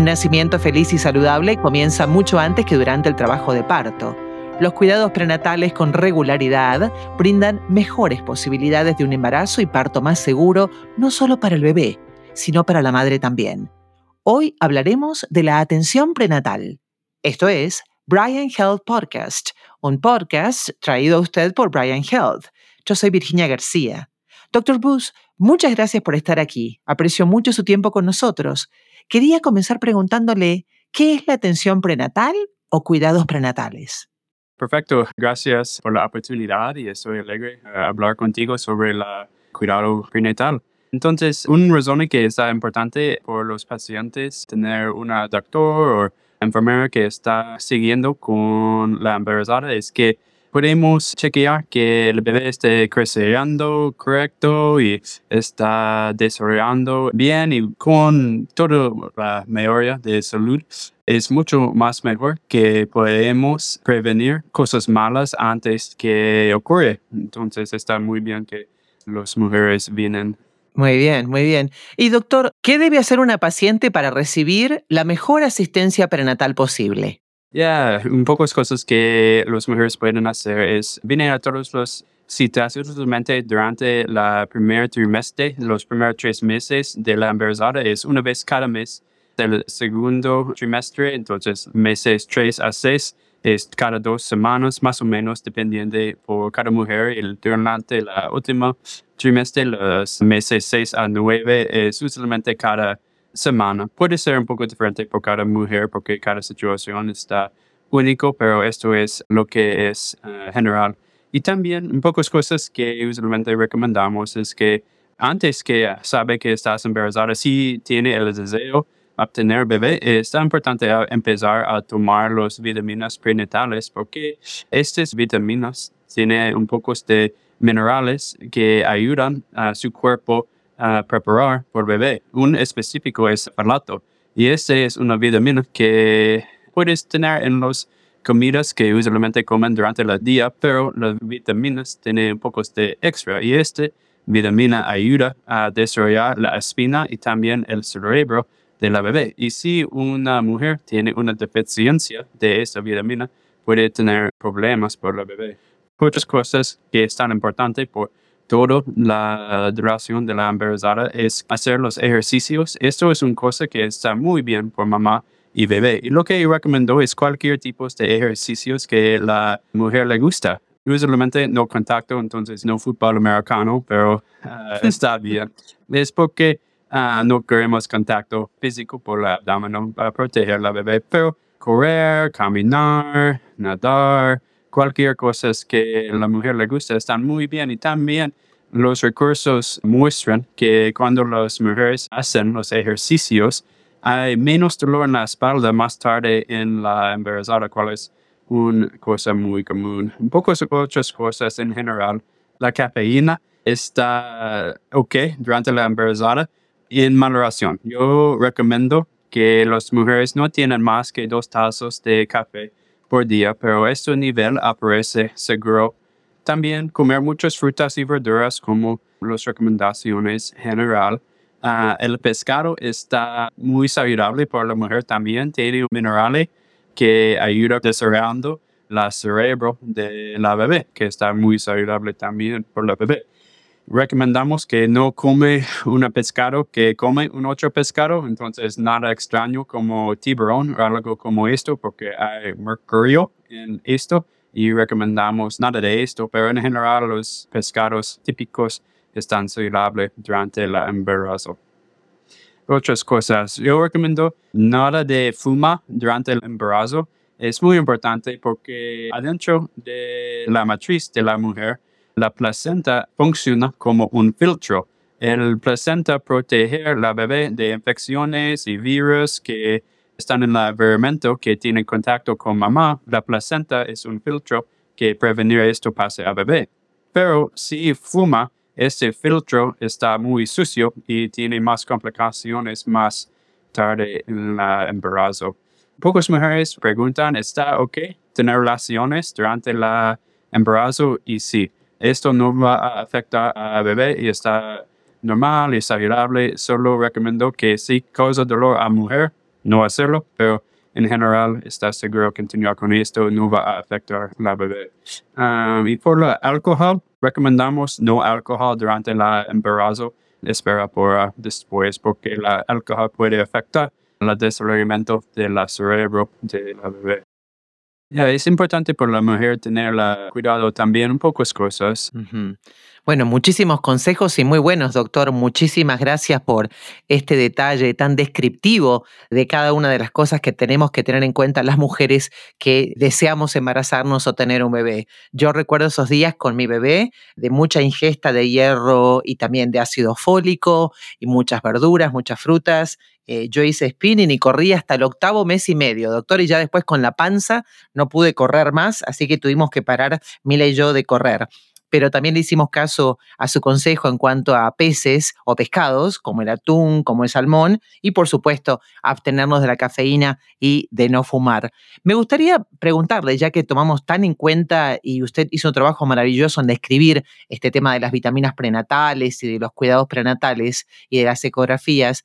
Un nacimiento feliz y saludable comienza mucho antes que durante el trabajo de parto. Los cuidados prenatales con regularidad brindan mejores posibilidades de un embarazo y parto más seguro, no solo para el bebé, sino para la madre también. Hoy hablaremos de la atención prenatal. Esto es Brian Health Podcast, un podcast traído a usted por Brian Health. Yo soy Virginia García. Doctor Bush, muchas gracias por estar aquí. Aprecio mucho su tiempo con nosotros. Quería comenzar preguntándole, ¿qué es la atención prenatal o cuidados prenatales? Perfecto, gracias por la oportunidad y estoy alegre de hablar contigo sobre el cuidado prenatal. Entonces, una razón que está importante por los pacientes tener un doctor o enfermera que está siguiendo con la embarazada es que podemos chequear que el bebé esté creciendo correcto y está desarrollando bien y con toda la mayoría de salud es mucho más mejor que podemos prevenir cosas malas antes que ocurre. Entonces está muy bien que las mujeres vienen. Muy bien, muy bien. Y doctor, ¿qué debe hacer una paciente para recibir la mejor asistencia prenatal posible? Ya, un poco de cosas que las mujeres pueden hacer es venir a todos los citas usualmente durante el primer trimestre, los primeros tres meses de la embarazada, es una vez cada mes del segundo trimestre, entonces meses 3 a 6 es cada dos semanas más o menos, dependiendo por cada mujer. El, durante la última trimestre, los meses 6 a 9 es usualmente cada semana. Puede ser un poco diferente por cada mujer porque cada situación está único, pero esto es lo que es eh, general. Y también un pocas cosas que usualmente recomendamos es que antes que sabe que estás embarazada, si tiene el deseo de obtener bebé, es importante empezar a tomar las vitaminas prenatales porque estas vitaminas tienen un poco de minerales que ayudan a su cuerpo preparar por bebé. Un específico es falato y este es una vitamina que puedes tener en las comidas que usualmente comen durante el día, pero las vitaminas tienen un poco de extra y este vitamina ayuda a desarrollar la espina y también el cerebro de la bebé. Y si una mujer tiene una deficiencia de esta vitamina, puede tener problemas por la bebé. Otras cosas que están importantes por toda la duración de la embarazada es hacer los ejercicios. Esto es una cosa que está muy bien por mamá y bebé. Y lo que recomiendo es cualquier tipo de ejercicios que la mujer le gusta. Usualmente no contacto, entonces no fútbol americano, pero ah, está bien. Es porque ah, no queremos contacto físico por el abdomen para proteger a la bebé, pero correr, caminar, nadar, cualquier cosa que la mujer le gusta están muy bien y también los recursos muestran que cuando las mujeres hacen los ejercicios hay menos dolor en la espalda más tarde en la embarazada, cual es una cosa muy común. Un poco otras cosas en general. La cafeína está ok durante la embarazada en moderación. Yo recomiendo que las mujeres no tienen más que dos tazas de café por día, pero este nivel aparece seguro. También comer muchas frutas y verduras como las recomendaciones general. Ah, el pescado está muy saludable para la mujer también, tiene minerales que ayuda desarrollando la cerebro de la bebé, que está muy saludable también por la bebé recomendamos que no come un pescado que come un otro pescado, entonces nada extraño como tiburón o algo como esto, porque hay mercurio en esto y recomendamos nada de esto, pero en general los pescados típicos están saludables durante el embarazo. Otras cosas, yo recomiendo nada de fuma durante el embarazo. Es muy importante porque adentro de la matriz de la mujer la placenta funciona como un filtro. El placenta protege la bebé de infecciones y virus que están en el environamiento que tienen contacto con mamá. La placenta es un filtro que prevenir esto pase a bebé. Pero si fuma, este filtro está muy sucio y tiene más complicaciones más tarde en el embarazo. Pocas mujeres preguntan, ¿está ok tener relaciones durante el embarazo? Y sí, esto no va a afectar al bebé y está normal y saludable. Solo recomiendo que si causa dolor a mujer, no hacerlo, pero en general está seguro continuar con esto no va a afectar la bebé. Um, y por el alcohol, recomendamos no alcohol durante el embarazo, espera por uh, después, porque el alcohol puede afectar el desarrollo del cerebro de la bebé. Es importante por la mujer tener cuidado también un pocas cosas. Bueno, muchísimos consejos y muy buenos, doctor. Muchísimas gracias por este detalle tan descriptivo de cada una de las cosas que tenemos que tener en cuenta las mujeres que deseamos embarazarnos o tener un bebé. Yo recuerdo esos días con mi bebé de mucha ingesta de hierro y también de ácido fólico y muchas verduras, muchas frutas. Eh, yo hice spinning y corrí hasta el octavo mes y medio, doctor, y ya después con la panza no pude correr más, así que tuvimos que parar Mila y yo de correr pero también le hicimos caso a su consejo en cuanto a peces o pescados, como el atún, como el salmón, y por supuesto, abstenernos de la cafeína y de no fumar. Me gustaría preguntarle, ya que tomamos tan en cuenta y usted hizo un trabajo maravilloso en describir este tema de las vitaminas prenatales y de los cuidados prenatales y de las ecografías,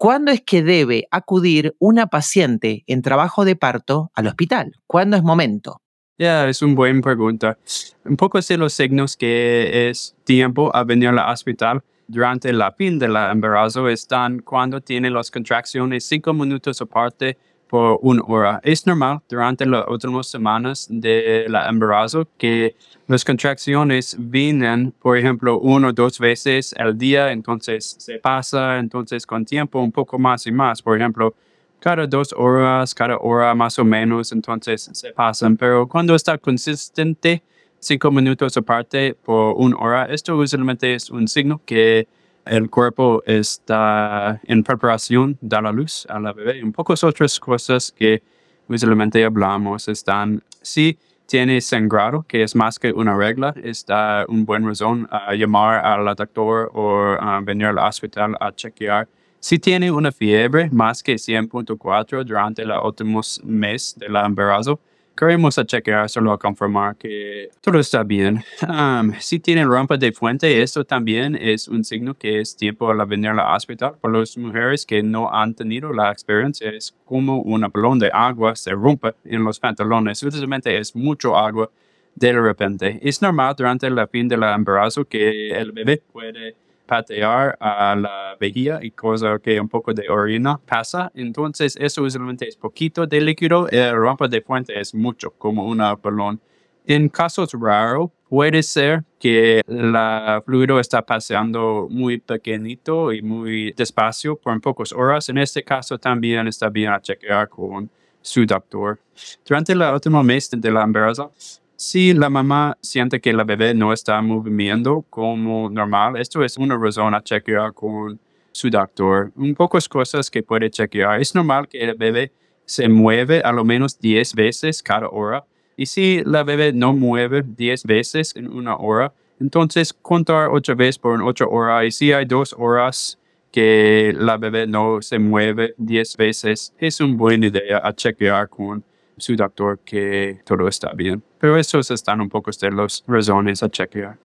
¿Cuándo es que debe acudir una paciente en trabajo de parto al hospital? ¿Cuándo es momento? Ya, es una buena pregunta. Un poco de los signos que es tiempo a venir al hospital durante la fin del embarazo están cuando tiene las contracciones cinco minutos aparte por una hora. Es normal durante las últimas semanas del embarazo que las contracciones vienen, por ejemplo, uno o dos veces al día, entonces se pasa, entonces con tiempo un poco más y más. Por ejemplo, cada dos horas, cada hora más o menos, entonces se pasan. Pero cuando está consistente, cinco minutos aparte por una hora, esto usualmente es un signo que el cuerpo está en preparación de la luz a la bebé. Un pocas otras cosas que usualmente hablamos están, si tiene sangrado, que es más que una regla, está una buena razón a llamar al doctor o a venir al hospital a chequear si tiene una fiebre más que 100.4 durante los últimos meses del embarazo, queremos chequear solo a confirmar que todo está bien. Um, si tiene rompa de fuente, esto también es un signo que es tiempo a venir al hospital. Para las mujeres que no han tenido la experiencia, es como un balón de agua se rompe en los pantalones. Usualmente es mucho agua de repente. Es normal durante la fin del embarazo que el bebé puede patear a la vejiga y cosa que un poco de orina pasa. Entonces, eso usualmente es poquito de líquido. El rompa de fuente es mucho, como una balón. En casos raros, puede ser que el fluido está paseando muy pequeñito y muy despacio por pocas horas. En este caso, también está bien a chequear con su doctor. Durante el último mes de la embarazo, si la mamá siente que la bebé no está moviendo como normal, esto es una razón a chequear con su doctor. Un pocas cosas que puede chequear. Es normal que el bebé se mueve a lo menos 10 veces cada hora. Y si la bebé no mueve 10 veces en una hora, entonces contar 8 veces por 8 horas. Y si hay 2 horas que la bebé no se mueve 10 veces, es una buena idea a chequear con su doctor que todo está bien. Pero esos están un poco las razones a chequear.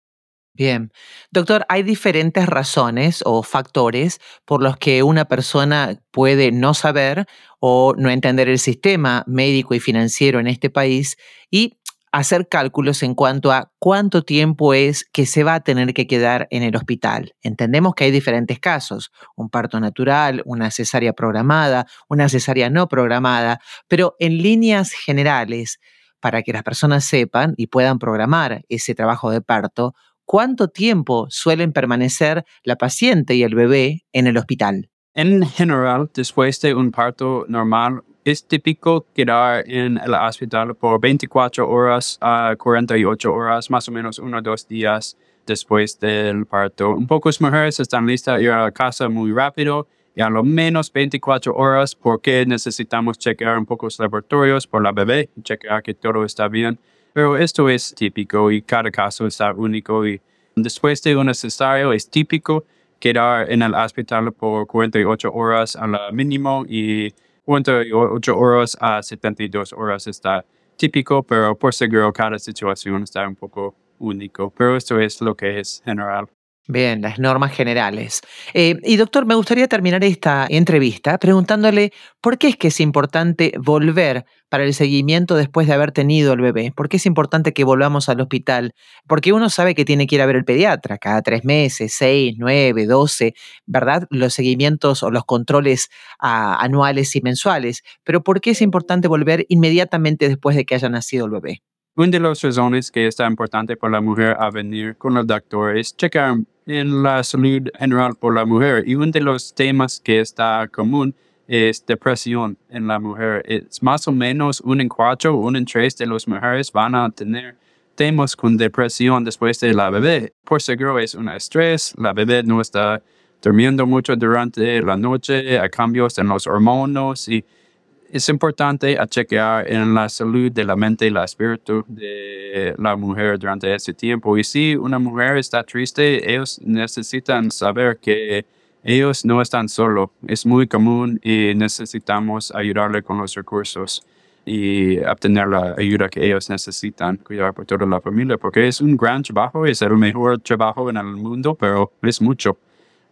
Bien. Doctor, hay diferentes razones o factores por los que una persona puede no saber o no entender el sistema médico y financiero en este país y hacer cálculos en cuanto a cuánto tiempo es que se va a tener que quedar en el hospital. Entendemos que hay diferentes casos, un parto natural, una cesárea programada, una cesárea no programada, pero en líneas generales, para que las personas sepan y puedan programar ese trabajo de parto, ¿cuánto tiempo suelen permanecer la paciente y el bebé en el hospital? En general, después de un parto normal, es típico quedar en el hospital por 24 horas a 48 horas, más o menos uno o dos días después del parto. Un pocas mujeres están listas a ir a casa muy rápido y a lo menos 24 horas porque necesitamos chequear un poco los laboratorios por la bebé, chequear que todo está bien. Pero esto es típico y cada caso está único y después de un cesárea es típico quedar en el hospital por 48 horas a lo mínimo y 48 horas a 72 horas está típico, pero por seguro cada situación está un poco único. Pero esto es lo que es general. Bien, las normas generales. Eh, y doctor, me gustaría terminar esta entrevista preguntándole por qué es que es importante volver para el seguimiento después de haber tenido el bebé. ¿Por qué es importante que volvamos al hospital? Porque uno sabe que tiene que ir a ver el pediatra cada tres meses, seis, nueve, doce, ¿verdad? Los seguimientos o los controles ah, anuales y mensuales. Pero ¿por qué es importante volver inmediatamente después de que haya nacido el bebé? Una de las razones que está importante para la mujer a venir con el doctor es checar en la salud general por la mujer. Y uno de los temas que está común es depresión en la mujer. Es más o menos un en cuatro, un en tres de las mujeres van a tener temas con depresión después de la bebé. Por seguro es un estrés, la bebé no está durmiendo mucho durante la noche, hay cambios en los hormonas y es importante a chequear en la salud de la mente y la espíritu de la mujer durante ese tiempo. Y si una mujer está triste, ellos necesitan saber que ellos no están solos. Es muy común y necesitamos ayudarle con los recursos y obtener la ayuda que ellos necesitan, cuidar por toda la familia, porque es un gran trabajo, es el mejor trabajo en el mundo, pero es mucho.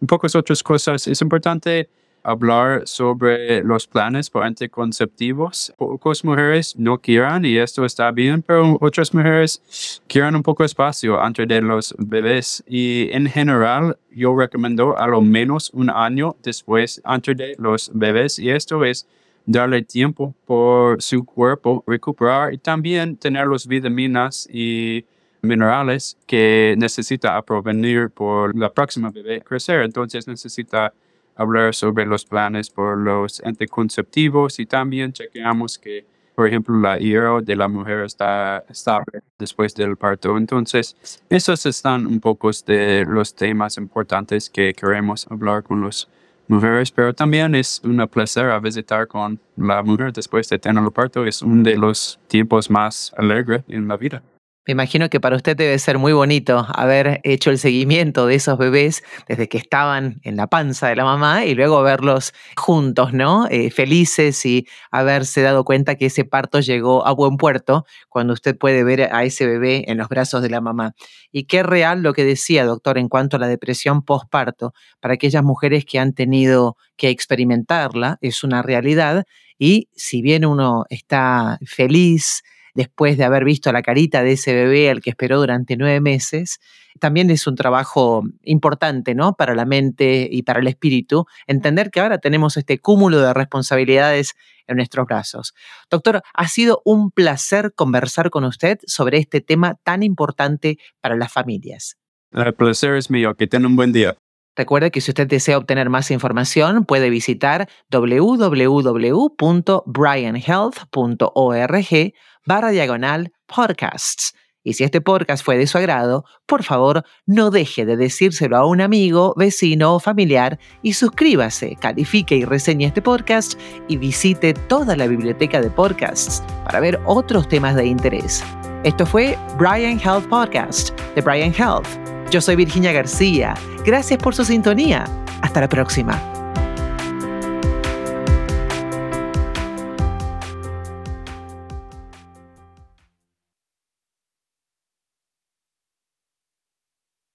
En pocas otras cosas, es importante hablar sobre los planes por anticonceptivos. Pocas mujeres no quieran y esto está bien, pero otras mujeres quieren un poco espacio antes de los bebés y en general yo recomiendo a lo menos un año después antes de los bebés y esto es darle tiempo por su cuerpo recuperar y también tener las vitaminas y minerales que necesita provenir por la próxima bebé crecer. Entonces necesita hablar sobre los planes por los anticonceptivos y también chequeamos que, por ejemplo, la hierro de la mujer está estable después del parto. Entonces, esos están un poco de los temas importantes que queremos hablar con las mujeres, pero también es un placer visitar con la mujer después de tener el parto. Es uno de los tiempos más alegres en la vida. Me imagino que para usted debe ser muy bonito haber hecho el seguimiento de esos bebés desde que estaban en la panza de la mamá y luego verlos juntos, ¿no? Eh, felices y haberse dado cuenta que ese parto llegó a buen puerto cuando usted puede ver a ese bebé en los brazos de la mamá. Y qué real lo que decía, doctor, en cuanto a la depresión postparto, para aquellas mujeres que han tenido que experimentarla, es una realidad. Y si bien uno está feliz, después de haber visto la carita de ese bebé al que esperó durante nueve meses, también es un trabajo importante, ¿no? Para la mente y para el espíritu, entender que ahora tenemos este cúmulo de responsabilidades en nuestros brazos. Doctor, ha sido un placer conversar con usted sobre este tema tan importante para las familias. El placer es mío. Que tenga un buen día. Recuerde que si usted desea obtener más información, puede visitar www.brianhealth.org barra diagonal podcasts. Y si este podcast fue de su agrado, por favor, no deje de decírselo a un amigo, vecino o familiar y suscríbase, califique y reseñe este podcast y visite toda la biblioteca de podcasts para ver otros temas de interés. Esto fue Brian Health Podcast de Brian Health. Yo soy Virginia García. Gracias por su sintonía. Hasta la próxima.